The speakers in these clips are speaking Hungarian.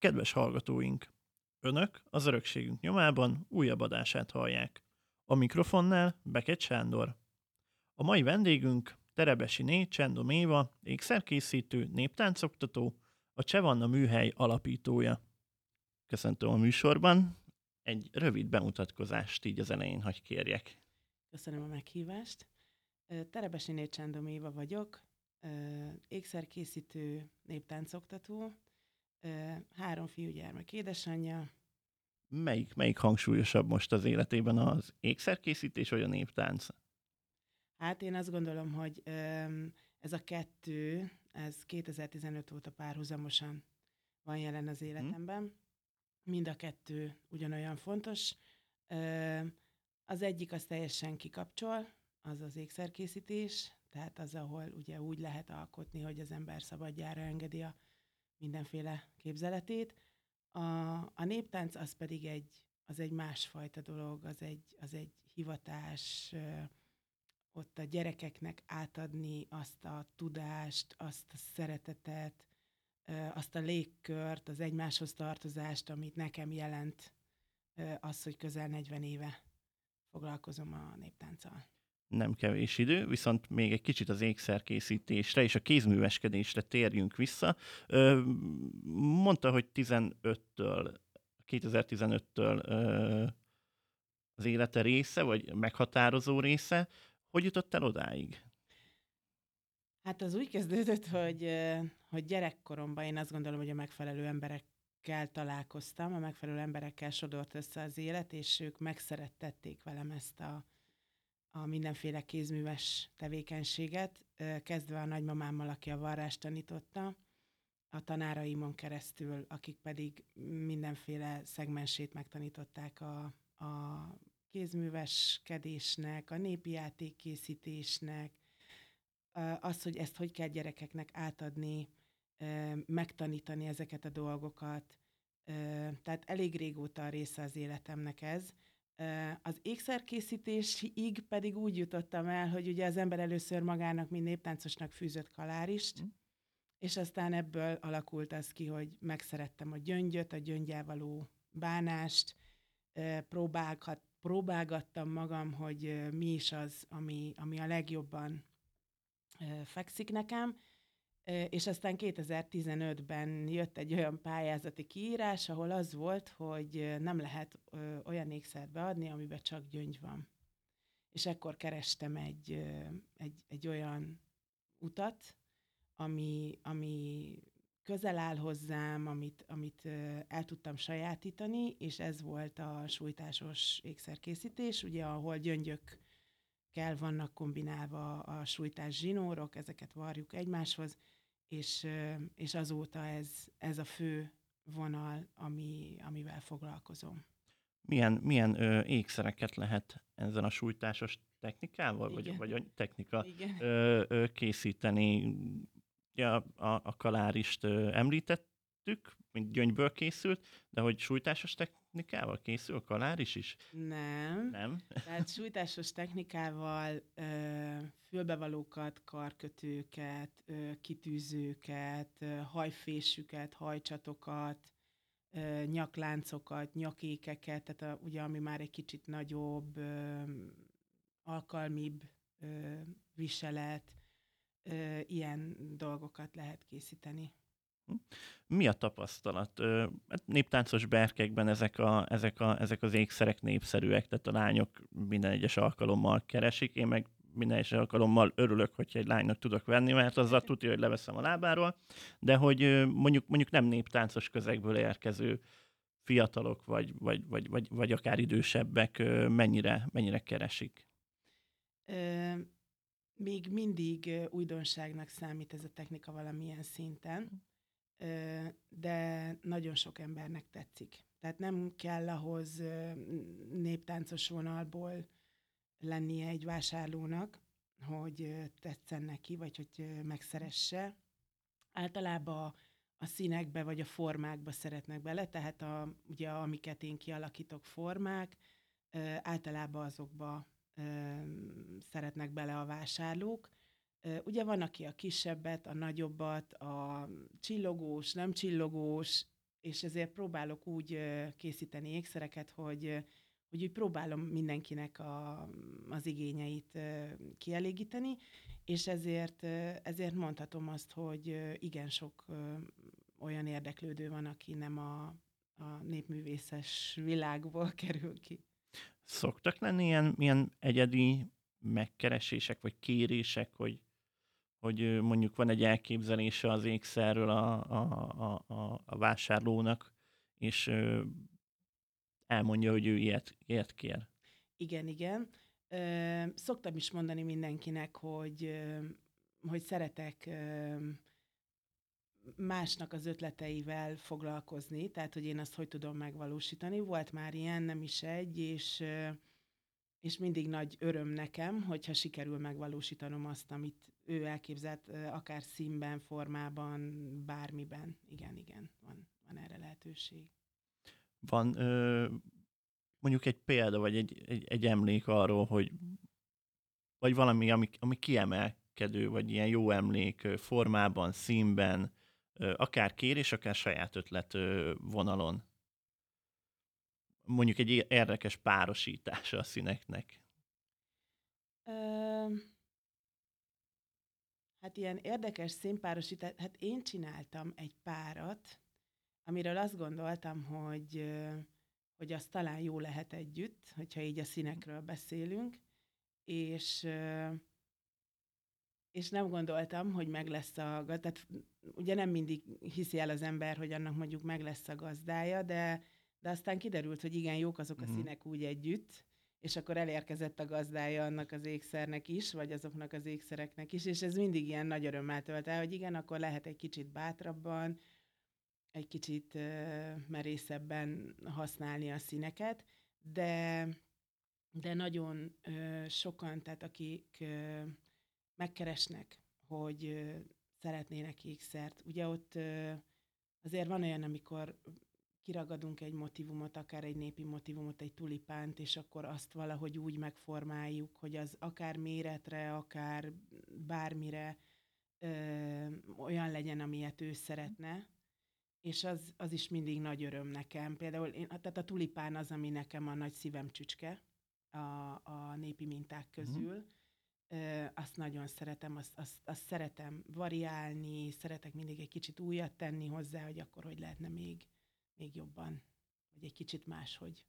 Kedves hallgatóink! Önök az örökségünk nyomában újabb adását hallják. A mikrofonnál Beket Sándor. A mai vendégünk Terebesi Né Csendom Éva, ékszerkészítő, néptáncoktató, a Csevanna műhely alapítója. Köszöntöm a műsorban. Egy rövid bemutatkozást így az elején hagy kérjek. Köszönöm a meghívást. Terebesi Né Csendom Éva vagyok, ékszerkészítő, néptáncoktató, három fiúgyermek édesanyja. Melyik, melyik hangsúlyosabb most az életében, az ékszerkészítés vagy a néptánc? Hát én azt gondolom, hogy ez a kettő, ez 2015 óta párhuzamosan van jelen az életemben. Mind a kettő ugyanolyan fontos. Az egyik az teljesen kikapcsol, az az ékszerkészítés, tehát az, ahol ugye úgy lehet alkotni, hogy az ember szabadjára engedi a mindenféle képzeletét. A, a néptánc az pedig egy, az egy másfajta dolog, az egy, az egy hivatás, ott a gyerekeknek átadni azt a tudást, azt a szeretetet, azt a légkört, az egymáshoz tartozást, amit nekem jelent az, hogy közel 40 éve foglalkozom a néptánccal nem kevés idő, viszont még egy kicsit az ékszerkészítésre és a kézműveskedésre térjünk vissza. Mondta, hogy 15-től, 2015-től az élete része, vagy meghatározó része. Hogy jutott el odáig? Hát az úgy kezdődött, hogy, hogy gyerekkoromban én azt gondolom, hogy a megfelelő emberekkel találkoztam, a megfelelő emberekkel sodort össze az élet, és ők megszerettették velem ezt a, a mindenféle kézműves tevékenységet, kezdve a nagymamámmal, aki a varrást tanította, a tanáraimon keresztül, akik pedig mindenféle szegmensét megtanították a, a kézműveskedésnek, a népi játékkészítésnek, az, hogy ezt hogy kell gyerekeknek átadni, megtanítani ezeket a dolgokat. Tehát elég régóta a része az életemnek ez, az ékszerkészítésig pedig úgy jutottam el, hogy ugye az ember először magának, mint néptáncosnak fűzött kalárist, mm. és aztán ebből alakult az ki, hogy megszerettem a gyöngyöt, a gyöngyel való bánást, próbálgat, próbálgattam magam, hogy mi is az, ami, ami a legjobban fekszik nekem, és aztán 2015-ben jött egy olyan pályázati kiírás, ahol az volt, hogy nem lehet olyan ékszert beadni, amiben csak gyöngy van. És ekkor kerestem egy, egy, egy olyan utat, ami, ami közel áll hozzám, amit, amit el tudtam sajátítani, és ez volt a sújtásos ékszerkészítés, ugye ahol gyöngyök kell vannak kombinálva a sújtás zsinórok, ezeket varjuk egymáshoz, és, és azóta ez, ez a fő vonal, ami, amivel foglalkozom. Milyen, milyen ö, ékszereket lehet ezen a sújtásos technikával, vagy, vagy a technika Ö, ö, készíteni? Ja, a, a kalárist ö, említettük, mint gyöngyből készült, de hogy sújtásos technikával készül kaláris is? Nem. Nem? Tehát sújtásos technikával ö, fülbevalókat, karkötőket, ö, kitűzőket, ö, hajfésüket, hajcsatokat, ö, nyakláncokat, nyakékeket, tehát a, ugye ami már egy kicsit nagyobb, ö, alkalmibb ö, viselet, ö, ilyen dolgokat lehet készíteni. Mi a tapasztalat? Hát néptáncos berkekben ezek, a, ezek, a, ezek az ékszerek népszerűek, tehát a lányok minden egyes alkalommal keresik, én meg minden egyes alkalommal örülök, hogyha egy lánynak tudok venni, mert azzal tudja, hogy leveszem a lábáról, de hogy mondjuk, mondjuk nem néptáncos közegből érkező fiatalok, vagy, vagy, vagy, vagy, vagy akár idősebbek mennyire, mennyire keresik? Ö, még mindig újdonságnak számít ez a technika valamilyen szinten de nagyon sok embernek tetszik. Tehát nem kell ahhoz néptáncos vonalból lennie egy vásárlónak, hogy tetszen neki, vagy hogy megszeresse. Általában a színekbe vagy a formákba szeretnek bele, tehát a, ugye amiket én kialakítok formák, általában azokba szeretnek bele a vásárlók, Ugye van, aki a kisebbet, a nagyobbat, a csillogós, nem csillogós, és ezért próbálok úgy készíteni ékszereket, hogy, hogy úgy próbálom mindenkinek a, az igényeit kielégíteni, és ezért, ezért mondhatom azt, hogy igen sok olyan érdeklődő van, aki nem a, a népművészes világból kerül ki. Szoktak lenni ilyen, ilyen egyedi megkeresések, vagy kérések, hogy, hogy mondjuk van egy elképzelése az ékszerről a, a, a, a vásárlónak, és elmondja, hogy ő ilyet, ilyet kér. Igen, igen. Szoktam is mondani mindenkinek, hogy, hogy szeretek másnak az ötleteivel foglalkozni, tehát hogy én azt hogy tudom megvalósítani. Volt már ilyen, nem is egy, és, és mindig nagy öröm nekem, hogyha sikerül megvalósítanom azt, amit ő elképzelt, akár színben, formában, bármiben. Igen, igen, van, van erre lehetőség. Van ö, mondjuk egy példa, vagy egy, egy, egy emlék arról, hogy vagy valami, ami, ami kiemelkedő, vagy ilyen jó emlék formában, színben, akár kérés, akár saját ötlet vonalon. Mondjuk egy érdekes párosítása a színeknek. Ö, hát ilyen érdekes színpárosítás, hát én csináltam egy párat, amiről azt gondoltam, hogy, hogy az talán jó lehet együtt, hogyha így a színekről beszélünk, és és nem gondoltam, hogy meg lesz a tehát ugye nem mindig hiszi el az ember, hogy annak mondjuk meg lesz a gazdája, de, de aztán kiderült, hogy igen, jók azok a uh-huh. színek úgy együtt, és akkor elérkezett a gazdája annak az ékszernek is, vagy azoknak az ékszereknek is, és ez mindig ilyen nagy örömmel tölt el, hogy igen, akkor lehet egy kicsit bátrabban, egy kicsit merészebben használni a színeket, de, de nagyon sokan, tehát akik megkeresnek, hogy szeretnének ékszert. Ugye ott azért van olyan, amikor kiragadunk egy motivumot, akár egy népi motivumot, egy tulipánt, és akkor azt valahogy úgy megformáljuk, hogy az akár méretre, akár bármire ö, olyan legyen, amilyet ő szeretne, és az, az is mindig nagy öröm nekem. Például én, tehát a tulipán az, ami nekem a nagy szívem csücske a, a népi minták mhm. közül, mm azt nagyon szeretem, azt, azt, azt szeretem variálni, szeretek mindig egy kicsit újat tenni hozzá, hogy akkor hogy lehetne még, még jobban, vagy egy kicsit máshogy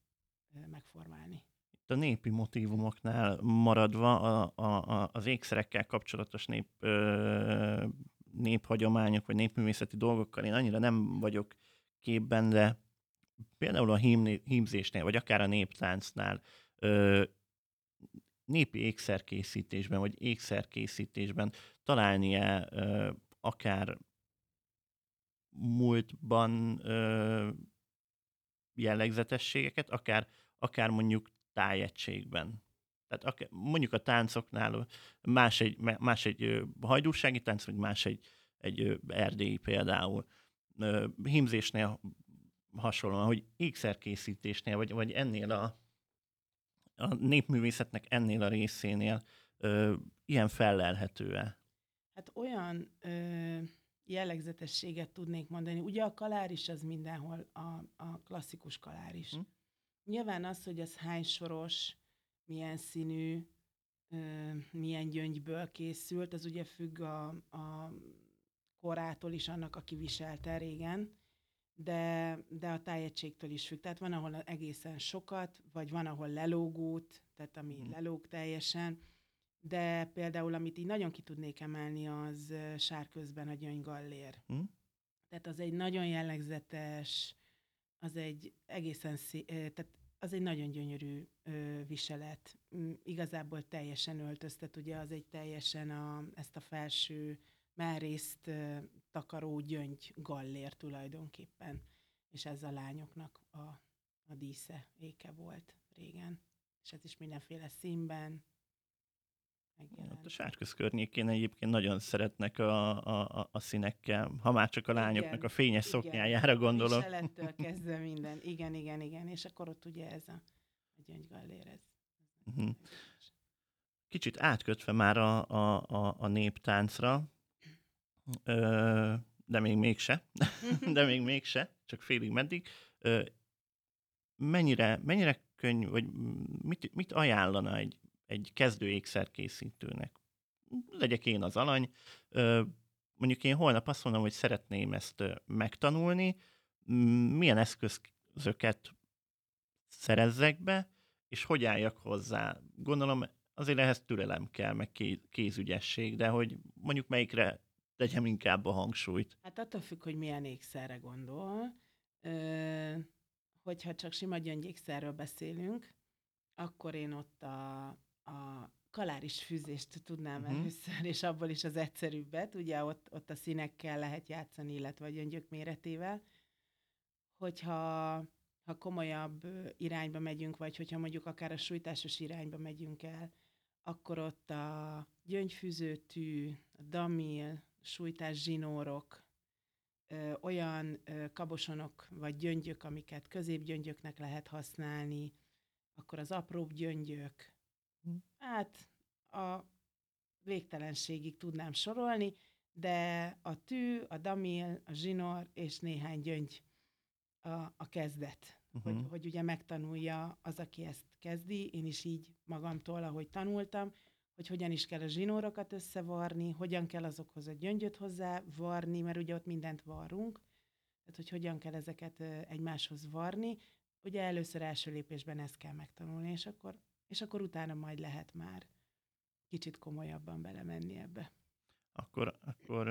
megformálni. Itt a népi motivumoknál maradva a, a, a, az ékszerekkel kapcsolatos nép, ö, néphagyományok, vagy népművészeti dolgokkal én annyira nem vagyok képben, de például a hím, hímzésnél, vagy akár a néptáncnál ö, népi ékszerkészítésben, vagy ékszerkészítésben találni-e ö, akár múltban ö, jellegzetességeket, akár, akár mondjuk tájegységben. Tehát akár, mondjuk a táncoknál más egy, más egy hajdúsági tánc, vagy más egy, egy erdélyi például. Hímzésnél hasonlóan, hogy ékszerkészítésnél, vagy, vagy ennél a, a népművészetnek ennél a részénél ö, ilyen fellelhető-e? Hát olyan ö, jellegzetességet tudnék mondani. Ugye a kalár is az mindenhol a, a klasszikus kalár is. Hm. Nyilván az, hogy az hány soros, milyen színű, ö, milyen gyöngyből készült, az ugye függ a, a korától is annak, aki viselte régen de, de a tájegységtől is függ. Tehát van, ahol egészen sokat, vagy van, ahol lelógót, tehát ami mm. lelóg teljesen, de például, amit így nagyon ki tudnék emelni, az sárközben a gyöngygallér. Mm. Tehát az egy nagyon jellegzetes, az egy egészen szé- tehát az egy nagyon gyönyörű ö, viselet. Igazából teljesen öltöztet, ugye az egy teljesen a, ezt a felső mellrészt takaró gyöngy gallér tulajdonképpen, és ez a lányoknak a, a dísze, éke volt régen. És ez is mindenféle színben, Ott a sárköz környékén egyébként nagyon szeretnek a, a, a színekkel, ha már csak a lányoknak igen, a fényes igen, szoknyájára gondolok. A kezdve minden, igen, igen, igen, és akkor ott ugye ez a, a gyöngygallér, ez. Uh-huh. Kicsit átkötve már a, a, a, a néptáncra, de még mégse, de még mégse, csak félig meddig. Mennyire, mennyire könnyű, vagy mit, mit ajánlana egy, egy kezdő ékszerkészítőnek? Legyek én az alany, mondjuk én holnap azt mondom, hogy szeretném ezt megtanulni, milyen eszközöket szerezzek be, és hogy álljak hozzá. Gondolom azért ehhez türelem kell, meg kézügyesség, de hogy mondjuk melyikre tegyem inkább a hangsúlyt. Hát attól függ, hogy milyen ékszerre gondol. Ö, hogyha csak sima gyöngyékszerről beszélünk, akkor én ott a, a kaláris fűzést tudnám uh-huh. először, és abból is az egyszerűbbet. Ugye ott, ott a színekkel lehet játszani, illetve a gyöngyök méretével. Hogyha ha komolyabb irányba megyünk, vagy hogyha mondjuk akár a sújtásos irányba megyünk el, akkor ott a gyöngyfűzőtű, a damil, sújtás zsinórok, ö, olyan ö, kabosonok vagy gyöngyök, amiket középgyöngyöknek lehet használni, akkor az apróbb gyöngyök. Hát a végtelenségig tudnám sorolni, de a tű, a damil, a zsinór és néhány gyöngy a, a kezdet. Uh-huh. Hogy, hogy ugye megtanulja az, aki ezt kezdi, én is így magamtól, ahogy tanultam, hogy hogyan is kell a zsinórokat összevarni, hogyan kell azokhoz a gyöngyöt hozzá varni, mert ugye ott mindent varrunk, tehát hogy hogyan kell ezeket egymáshoz varni. Ugye először első lépésben ezt kell megtanulni, és akkor, és akkor utána majd lehet már kicsit komolyabban belemenni ebbe. Akkor, akkor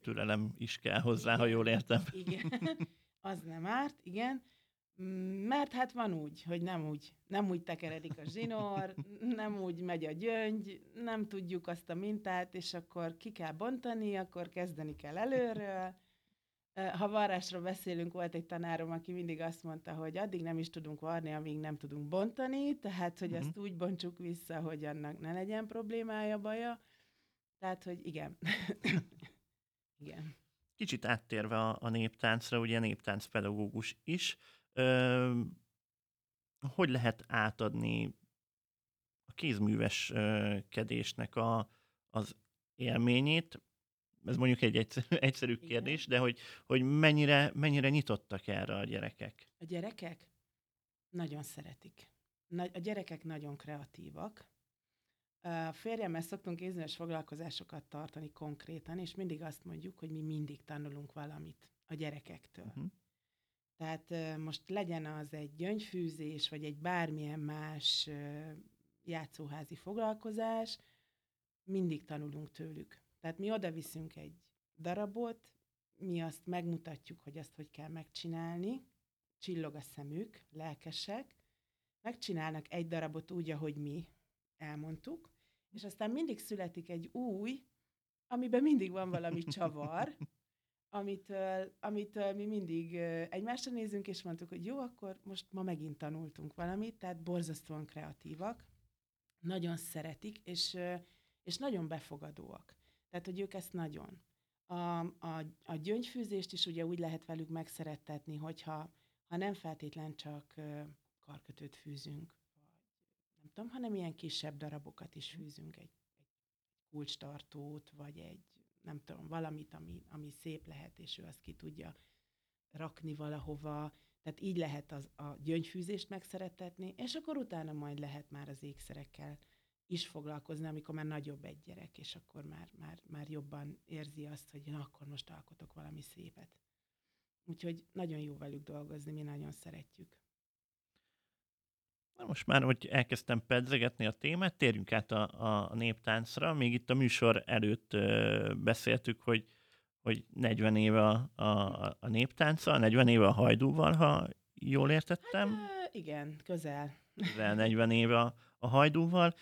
türelem is kell hozzá, igen, ha jól értem. Igen, az nem árt, igen. Mert hát van úgy, hogy nem úgy, nem úgy tekeredik a zsinór, nem úgy megy a gyöngy, nem tudjuk azt a mintát, és akkor ki kell bontani, akkor kezdeni kell előről. Ha varrásról beszélünk, volt egy tanárom, aki mindig azt mondta, hogy addig nem is tudunk varni, amíg nem tudunk bontani, tehát, hogy uh-huh. ezt úgy bontsuk vissza, hogy annak ne legyen problémája, baja. Tehát, hogy igen. igen. Kicsit áttérve a, a néptáncra, ugye néptánc pedagógus is, Ö, hogy lehet átadni a kézműveskedésnek a, az élményét? Ez mondjuk egy egyszerű, egyszerű kérdés, de hogy, hogy mennyire, mennyire nyitottak erre a gyerekek? A gyerekek nagyon szeretik. A gyerekek nagyon kreatívak. A férjemmel szoktunk kézműves foglalkozásokat tartani konkrétan, és mindig azt mondjuk, hogy mi mindig tanulunk valamit a gyerekektől. Uh-huh. Tehát most legyen az egy gyöngyfűzés, vagy egy bármilyen más játszóházi foglalkozás, mindig tanulunk tőlük. Tehát mi oda viszünk egy darabot, mi azt megmutatjuk, hogy ezt hogy kell megcsinálni, csillog a szemük, lelkesek, megcsinálnak egy darabot úgy, ahogy mi elmondtuk, és aztán mindig születik egy új, amiben mindig van valami csavar, amitől, amitől mi mindig egymásra nézünk, és mondtuk, hogy jó, akkor most ma megint tanultunk valamit, tehát borzasztóan kreatívak, nagyon szeretik, és, és nagyon befogadóak. Tehát, hogy ők ezt nagyon. A, a, a gyöngyfűzést is ugye úgy lehet velük megszerettetni, hogyha ha nem feltétlen csak karkötőt fűzünk, vagy nem tudom, hanem ilyen kisebb darabokat is fűzünk, egy, egy kulcstartót, vagy egy nem tudom, valamit, ami, ami szép lehet, és ő azt ki tudja rakni valahova. Tehát így lehet az, a gyöngyfűzést megszerettetni, és akkor utána majd lehet már az ékszerekkel is foglalkozni, amikor már nagyobb egy gyerek, és akkor már, már, már jobban érzi azt, hogy na, akkor most alkotok valami szépet. Úgyhogy nagyon jó velük dolgozni, mi nagyon szeretjük. Na most már, hogy elkezdtem pedzegetni a témát, térjünk át a, a néptáncra. Még itt a műsor előtt ö, beszéltük, hogy, hogy 40 éve a, a, a néptánca, 40 éve a hajdúval, ha jól értettem. Hát, igen, közel. Közel 40 éve a, a hajdúval.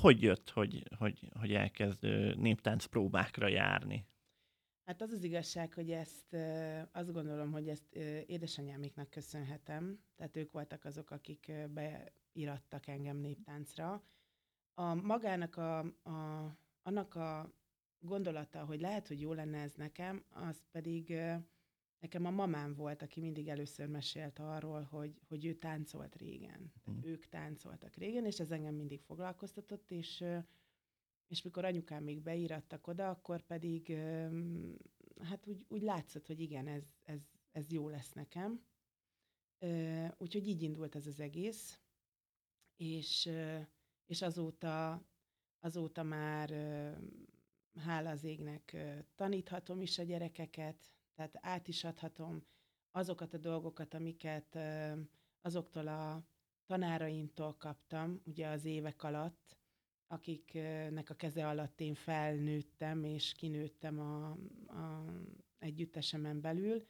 Hogy jött, hogy, hogy, hogy elkezd néptánc próbákra járni? Hát az az igazság, hogy ezt azt gondolom, hogy ezt édesanyámiknak köszönhetem. Tehát ők voltak azok, akik beirattak engem néptáncra. A magának a, a, annak a gondolata, hogy lehet, hogy jó lenne ez nekem, az pedig nekem a mamám volt, aki mindig először mesélt arról, hogy, hogy ő táncolt régen. Mm. ők táncoltak régen, és ez engem mindig foglalkoztatott, és és mikor anyukám még beírattak oda, akkor pedig hát úgy, úgy látszott, hogy igen, ez, ez, ez jó lesz nekem. Úgyhogy így indult ez az egész, és, és azóta, azóta már hála az égnek taníthatom is a gyerekeket, tehát át is adhatom azokat a dolgokat, amiket azoktól a tanáraimtól kaptam, ugye az évek alatt, akiknek a keze alatt én felnőttem és kinőttem a, a együttesemen belül,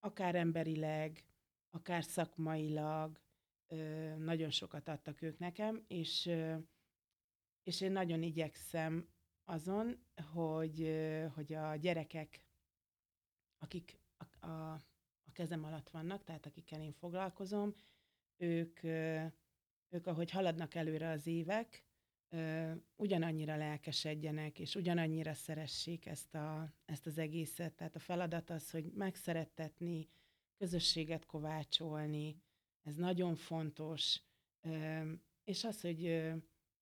akár emberileg, akár szakmailag, nagyon sokat adtak ők nekem, és, és én nagyon igyekszem azon, hogy, hogy a gyerekek, akik a, a, a kezem alatt vannak, tehát akikkel én foglalkozom, ők, ők ahogy haladnak előre az évek, ugyanannyira lelkesedjenek, és ugyanannyira szeressék ezt, a, ezt az egészet. Tehát a feladat az, hogy megszerettetni, közösséget kovácsolni, ez nagyon fontos, és az, hogy,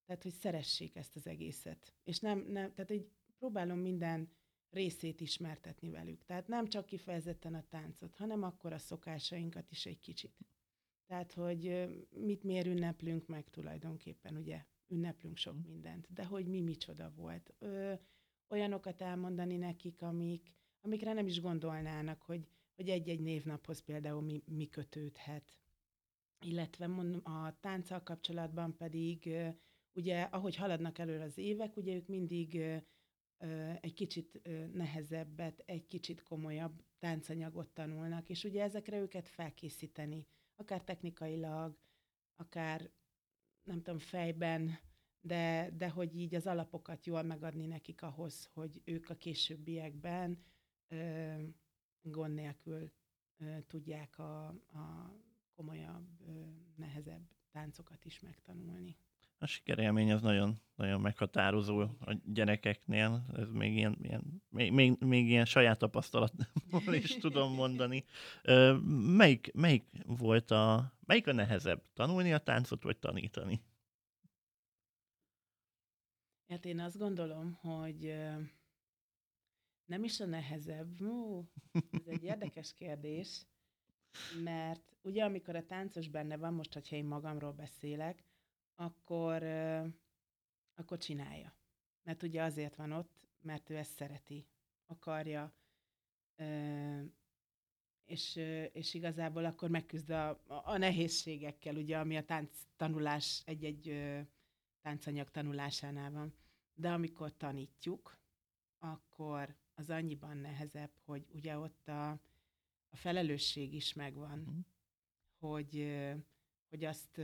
tehát, hogy szeressék ezt az egészet. És nem, nem tehát hogy próbálom minden részét ismertetni velük. Tehát nem csak kifejezetten a táncot, hanem akkor a szokásainkat is egy kicsit. Tehát, hogy mit miért ünneplünk meg tulajdonképpen, ugye? Ünneplünk sok mm. mindent, de hogy mi micsoda volt. Ö, olyanokat elmondani nekik, amik, amikre nem is gondolnának, hogy, hogy egy-egy névnaphoz például mi, mi kötődhet. Illetve mondom, a tánccal kapcsolatban pedig, ugye, ahogy haladnak előre az évek, ugye ők mindig egy kicsit nehezebbet, egy kicsit komolyabb táncanyagot tanulnak, és ugye ezekre őket felkészíteni akár technikailag, akár nem tudom, fejben, de, de hogy így az alapokat jól megadni nekik ahhoz, hogy ők a későbbiekben ö, gond nélkül tudják a, a komolyabb, nehezebb táncokat is megtanulni a sikerélmény az nagyon, nagyon meghatározó a gyerekeknél, ez még ilyen, ilyen még, még, még ilyen saját tapasztalatból is tudom mondani. Melyik, melyik volt a, melyik a nehezebb, tanulni a táncot, vagy tanítani? Hát én azt gondolom, hogy nem is a nehezebb. Mú, ez egy érdekes kérdés, mert ugye amikor a táncos benne van, most, hogyha én magamról beszélek, akkor, akkor csinálja. Mert ugye azért van ott, mert ő ezt szereti, akarja, és, és igazából akkor megküzd a, a nehézségekkel, ugye, ami a tánc tanulás egy-egy táncanyag tanulásánál van. De amikor tanítjuk, akkor az annyiban nehezebb, hogy ugye ott a, a felelősség is megvan, mm. hogy, hogy azt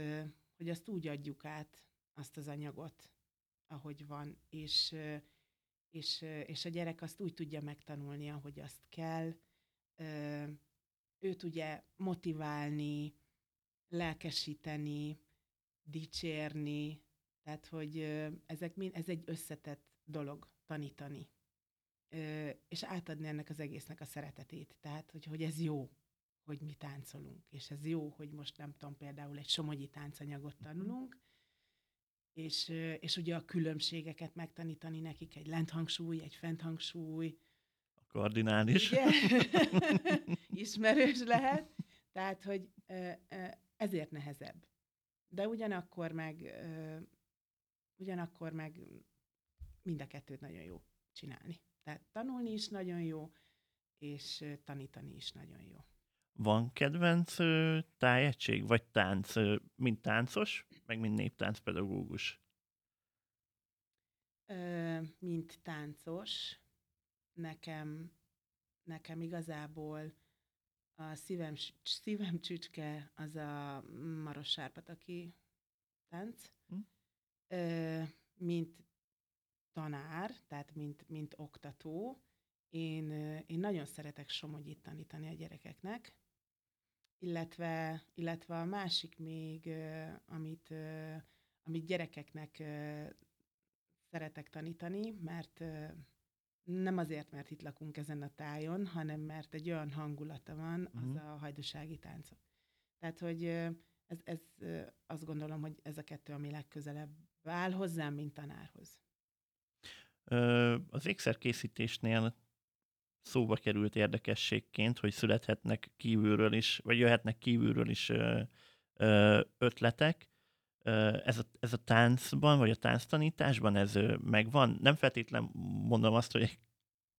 hogy azt úgy adjuk át, azt az anyagot, ahogy van, és, és, és a gyerek azt úgy tudja megtanulni, ahogy azt kell. Őt ugye motiválni, lelkesíteni, dicsérni, tehát, hogy ezek mind, ez egy összetett dolog tanítani. És átadni ennek az egésznek a szeretetét. Tehát, hogy, hogy ez jó, hogy mi táncolunk. És ez jó, hogy most nem tudom, például egy somogyi táncanyagot tanulunk, és, és ugye a különbségeket megtanítani nekik, egy lenthangsúly, egy fenthangsúly. A kardinális. Ismerős lehet. Tehát, hogy ezért nehezebb. De ugyanakkor meg, ugyanakkor meg mind a kettőt nagyon jó csinálni. Tehát tanulni is nagyon jó, és tanítani is nagyon jó. Van kedvenc ö, tájegység, vagy tánc, ö, mint táncos, meg mint néptáncpedagógus? Ö, mint táncos, nekem, nekem igazából a szívem, szívem csücske az a Maros Sárpataki tánc. Hm? Ö, mint tanár, tehát mint, mint oktató, én, én nagyon szeretek somogyit tanítani a gyerekeknek, illetve, illetve a másik még, amit, amit gyerekeknek szeretek tanítani, mert nem azért, mert itt lakunk ezen a tájon, hanem mert egy olyan hangulata van, az uh-huh. a hajdúsági táncok. Tehát, hogy ez, ez azt gondolom, hogy ez a kettő, ami legközelebb áll hozzám, mint tanárhoz. Az ékszerkészítésnél szóba került érdekességként, hogy születhetnek kívülről is, vagy jöhetnek kívülről is ö, ö, ötletek. Ez, a, ez a táncban, vagy a tánctanításban ez megvan. Nem feltétlen mondom azt, hogy egy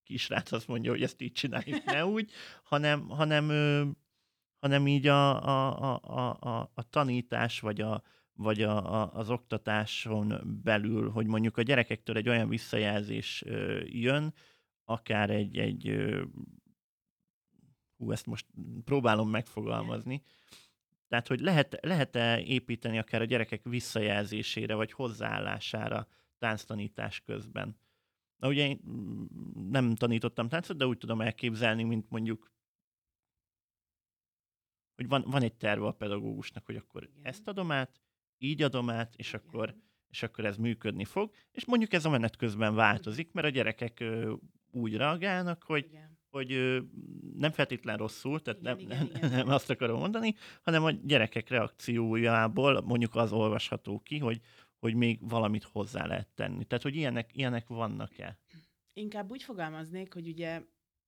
kisrác azt mondja, hogy ezt így csináljuk, ne úgy, hanem, hanem, hanem így a, a, a, a, a, tanítás, vagy a, vagy a, a, az oktatáson belül, hogy mondjuk a gyerekektől egy olyan visszajelzés jön, akár egy, egy hú, ezt most próbálom megfogalmazni, tehát, hogy lehet, lehet-e építeni akár a gyerekek visszajelzésére, vagy hozzáállására tánctanítás közben? Na ugye én nem tanítottam táncot, de úgy tudom elképzelni, mint mondjuk hogy van, van egy terve a pedagógusnak, hogy akkor ezt adom át, így adom át, és akkor, és akkor ez működni fog. És mondjuk ez a menet közben változik, mert a gyerekek úgy reagálnak, hogy, Igen. hogy ö, nem feltétlen rosszul, tehát Igen, nem, igen, nem, igen. nem azt akarom mondani, hanem a gyerekek reakciójából mondjuk az olvasható ki, hogy, hogy még valamit hozzá lehet tenni. Tehát, hogy ilyenek, ilyenek vannak-e? Inkább úgy fogalmaznék, hogy ugye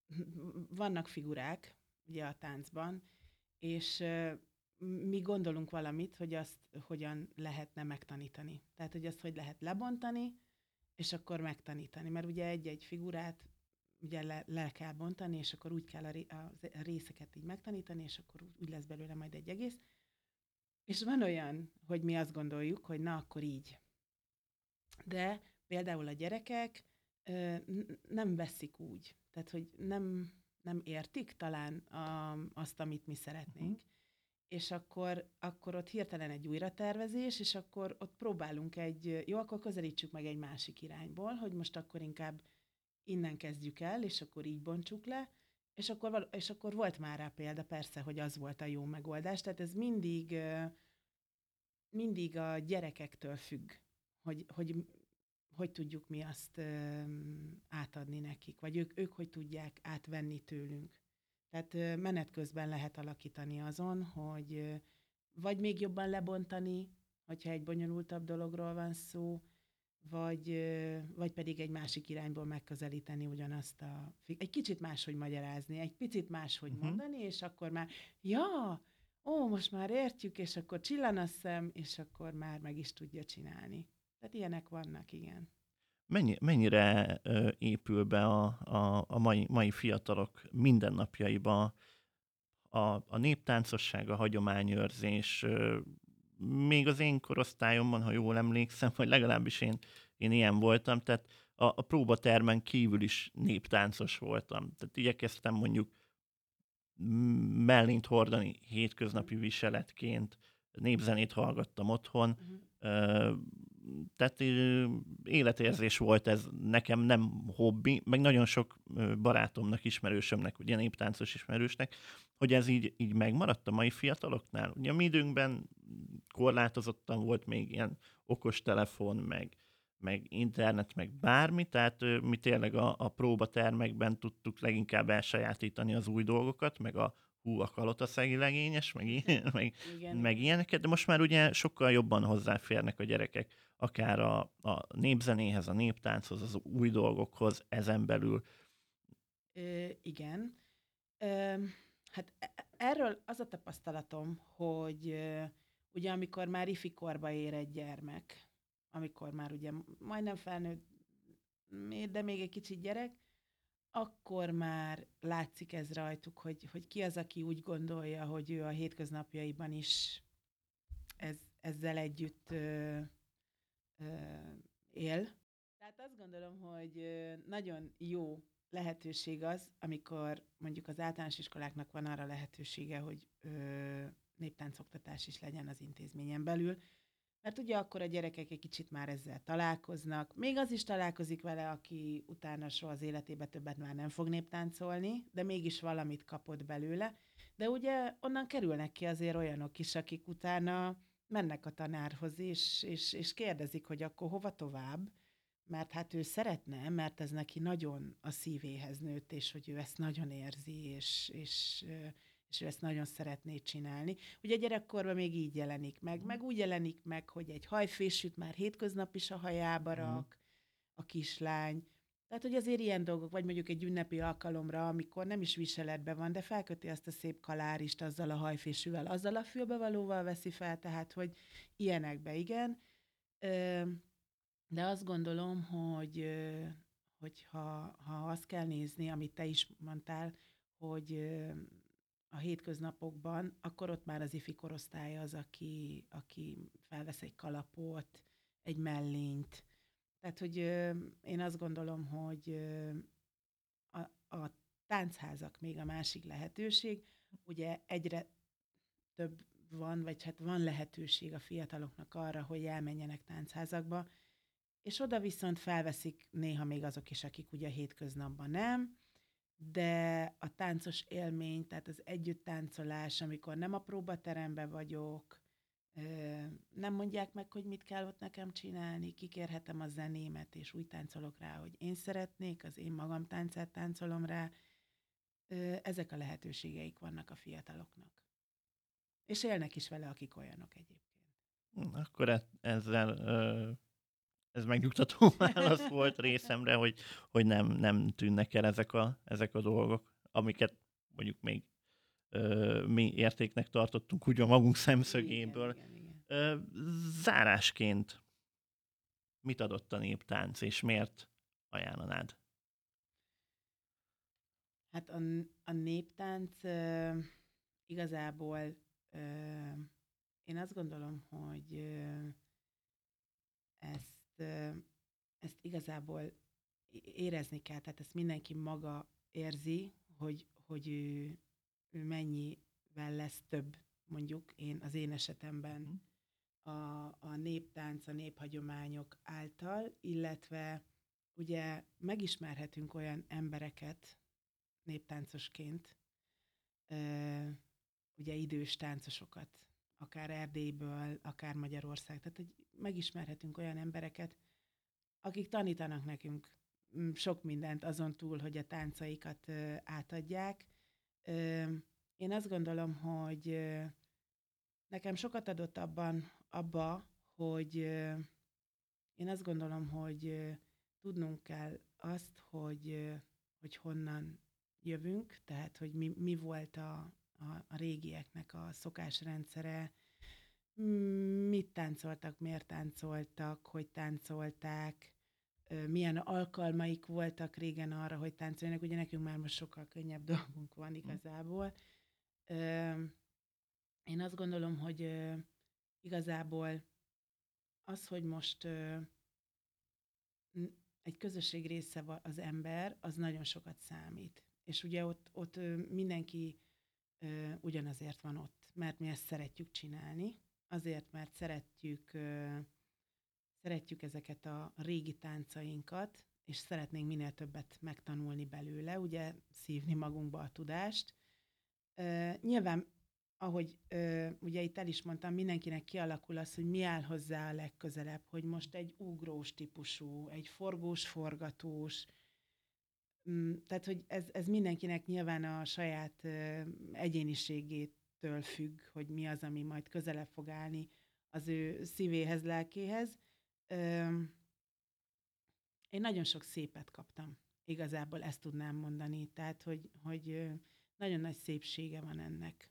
vannak figurák ugye a táncban, és mi gondolunk valamit, hogy azt hogyan lehetne megtanítani. Tehát, hogy azt hogy lehet lebontani, és akkor megtanítani. Mert ugye egy-egy figurát ugye le, le kell bontani, és akkor úgy kell a, ré, a részeket így megtanítani, és akkor úgy, úgy lesz belőle majd egy egész. És van olyan, hogy mi azt gondoljuk, hogy na, akkor így. De például a gyerekek ö, nem veszik úgy. Tehát, hogy nem, nem értik talán a, azt, amit mi szeretnénk. Uh-huh. És akkor, akkor ott hirtelen egy újratervezés, és akkor ott próbálunk egy, jó, akkor közelítsük meg egy másik irányból, hogy most akkor inkább innen kezdjük el, és akkor így bontsuk le, és akkor, és akkor volt már rá példa, persze, hogy az volt a jó megoldás. Tehát ez mindig, mindig a gyerekektől függ, hogy, hogy hogy tudjuk mi azt átadni nekik, vagy ők, ők hogy tudják átvenni tőlünk. Tehát menet közben lehet alakítani azon, hogy vagy még jobban lebontani, hogyha egy bonyolultabb dologról van szó, vagy, vagy pedig egy másik irányból megközelíteni ugyanazt a... Egy kicsit máshogy magyarázni, egy picit máshogy uh-huh. mondani, és akkor már, ja, ó, most már értjük, és akkor csillan a szem, és akkor már meg is tudja csinálni. Tehát ilyenek vannak, igen. Mennyi, mennyire épül be a, a, a mai, mai fiatalok mindennapjaiba a, a néptáncosság, a hagyományőrzés, még az én korosztályomban, ha jól emlékszem, vagy legalábbis én, én ilyen voltam, tehát a, a próbatermen kívül is néptáncos voltam. Tehát igyekeztem mondjuk m- mellényt hordani hétköznapi viseletként, népzenét hallgattam otthon, Uh-huh. Tehát életérzés volt ez nekem, nem hobbi, meg nagyon sok barátomnak, ismerősömnek, ugye néptáncos ismerősnek, hogy ez így, így megmaradt a mai fiataloknál. Ugye a mi időnkben korlátozottan volt még ilyen okostelefon, meg, meg internet, meg bármi, tehát mi tényleg a, a próbatermekben tudtuk leginkább elsajátítani az új dolgokat, meg a hú, a kalotaszegi legényes, meg, ilyen, meg, Igen. meg ilyeneket, de most már ugye sokkal jobban hozzáférnek a gyerekek, akár a, a népzenéhez, a néptánchoz, az új dolgokhoz, ezen belül. Ö, igen. Ö, hát e- erről az a tapasztalatom, hogy ö, ugye amikor már ifikorba ér egy gyermek, amikor már ugye majdnem felnőtt, de még egy kicsit gyerek, akkor már látszik ez rajtuk, hogy, hogy ki az, aki úgy gondolja, hogy ő a hétköznapjaiban is ez, ezzel együtt ö, él. Tehát azt gondolom, hogy nagyon jó lehetőség az, amikor mondjuk az általános iskoláknak van arra lehetősége, hogy ö, néptáncoktatás is legyen az intézményen belül, mert ugye akkor a gyerekek egy kicsit már ezzel találkoznak. Még az is találkozik vele, aki utána soha az életébe többet már nem fog néptáncolni, de mégis valamit kapott belőle. De ugye onnan kerülnek ki azért olyanok is, akik utána mennek a tanárhoz, és, és, és kérdezik, hogy akkor hova tovább, mert hát ő szeretne, mert ez neki nagyon a szívéhez nőtt, és hogy ő ezt nagyon érzi, és, és, és ő ezt nagyon szeretné csinálni. Ugye gyerekkorban még így jelenik meg, meg úgy jelenik meg, hogy egy hajfésűt már hétköznap is a hajába Mhm. rak, a kislány, Tehát, hogy azért ilyen dolgok, vagy mondjuk egy ünnepi alkalomra, amikor nem is viseletben van, de felköti azt a szép kalárist azzal a hajfésűvel, azzal a fülbevalóval veszi fel, tehát, hogy ilyenekbe, igen. De azt gondolom, hogy, hogy ha, ha azt kell nézni, amit te is mondtál, hogy a hétköznapokban, akkor ott már az ifi korosztály az, aki, aki felvesz egy kalapot, egy mellényt, tehát, hogy én azt gondolom, hogy a, a táncházak még a másik lehetőség. Ugye egyre több van, vagy hát van lehetőség a fiataloknak arra, hogy elmenjenek táncházakba, és oda viszont felveszik néha még azok is, akik ugye hétköznapban nem, de a táncos élmény, tehát az együtt táncolás, amikor nem a próbateremben vagyok, nem mondják meg, hogy mit kell ott nekem csinálni, kikérhetem a zenémet, és úgy táncolok rá, hogy én szeretnék, az én magam táncát táncolom rá. Ezek a lehetőségeik vannak a fiataloknak. És élnek is vele, akik olyanok egyébként. Hm, akkor e-, ezzel ez megnyugtató válasz volt részemre, hogy, hogy nem, nem tűnnek el ezek a, ezek a dolgok, amiket mondjuk még mi értéknek tartottunk úgy a magunk szemszögéből. Igen, igen, igen. Zárásként mit adott a néptánc, és miért ajánlanád? Hát a, a néptánc igazából én azt gondolom, hogy ezt, ezt igazából érezni kell, tehát ezt mindenki maga érzi, hogy, hogy ő, ő mennyivel lesz több, mondjuk én az én esetemben mhm. a, a néptánc, a néphagyományok által, illetve ugye megismerhetünk olyan embereket néptáncosként, ugye idős táncosokat, akár Erdélyből, akár Magyarország. Tehát, hogy megismerhetünk olyan embereket, akik tanítanak nekünk mm, sok mindent azon túl, hogy a táncaikat átadják, én azt gondolom, hogy nekem sokat adott abban, abba, hogy én azt gondolom, hogy tudnunk kell azt, hogy, hogy honnan jövünk, tehát hogy mi, mi volt a, a, a régieknek a szokásrendszere, mit táncoltak, miért táncoltak, hogy táncolták, milyen alkalmaik voltak régen arra, hogy táncoljanak. Ugye nekünk már most sokkal könnyebb dolgunk van hm. igazából. Én azt gondolom, hogy igazából az, hogy most egy közösség része az ember, az nagyon sokat számít. És ugye ott, ott mindenki ugyanazért van ott, mert mi ezt szeretjük csinálni, azért, mert szeretjük szeretjük ezeket a régi táncainkat, és szeretnénk minél többet megtanulni belőle, ugye szívni magunkba a tudást. Uh, nyilván, ahogy uh, ugye itt el is mondtam, mindenkinek kialakul az, hogy mi áll hozzá a legközelebb, hogy most egy ugrós típusú, egy forgós, forgatós, um, tehát, hogy ez, ez mindenkinek nyilván a saját uh, egyéniségétől függ, hogy mi az, ami majd közelebb fog állni az ő szívéhez, lelkéhez én nagyon sok szépet kaptam. Igazából ezt tudnám mondani. Tehát, hogy, hogy nagyon nagy szépsége van ennek,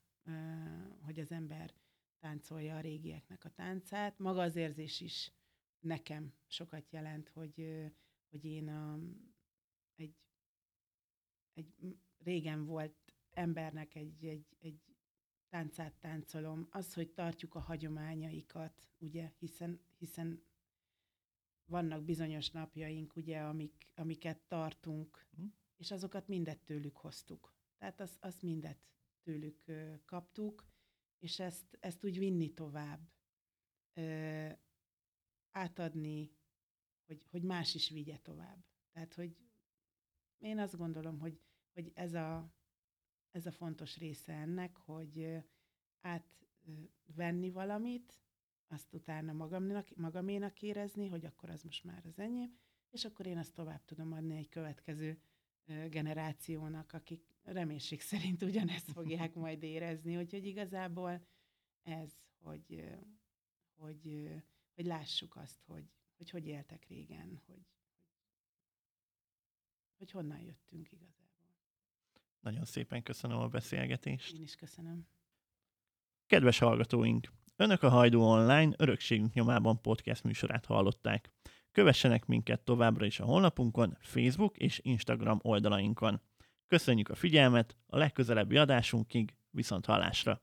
hogy az ember táncolja a régieknek a táncát. Maga az érzés is nekem sokat jelent, hogy, hogy én a, egy, egy régen volt embernek egy, egy, egy táncát táncolom. Az, hogy tartjuk a hagyományaikat, ugye, hiszen, hiszen vannak bizonyos napjaink, ugye, amik, amiket tartunk, hm. és azokat mindet tőlük hoztuk. Tehát azt, azt mindet tőlük ö, kaptuk, és ezt, ezt úgy vinni tovább, ö, átadni, hogy, hogy más is vigye tovább. Tehát, hogy én azt gondolom, hogy, hogy ez, a, ez a fontos része ennek, hogy átvenni valamit, azt utána magamnak, magaménak érezni, hogy akkor az most már az enyém, és akkor én azt tovább tudom adni egy következő generációnak, akik reménység szerint ugyanezt fogják majd érezni, úgyhogy igazából ez, hogy, hogy, hogy lássuk azt, hogy, hogy hogy éltek régen, hogy, hogy honnan jöttünk igazából. Nagyon szépen köszönöm a beszélgetést. Én is köszönöm. Kedves hallgatóink! Önök a Hajdú Online Örökségünk nyomában podcast műsorát hallották. Kövessenek minket továbbra is a honlapunkon, Facebook és Instagram oldalainkon. Köszönjük a figyelmet, a legközelebbi adásunkig, viszont hallásra!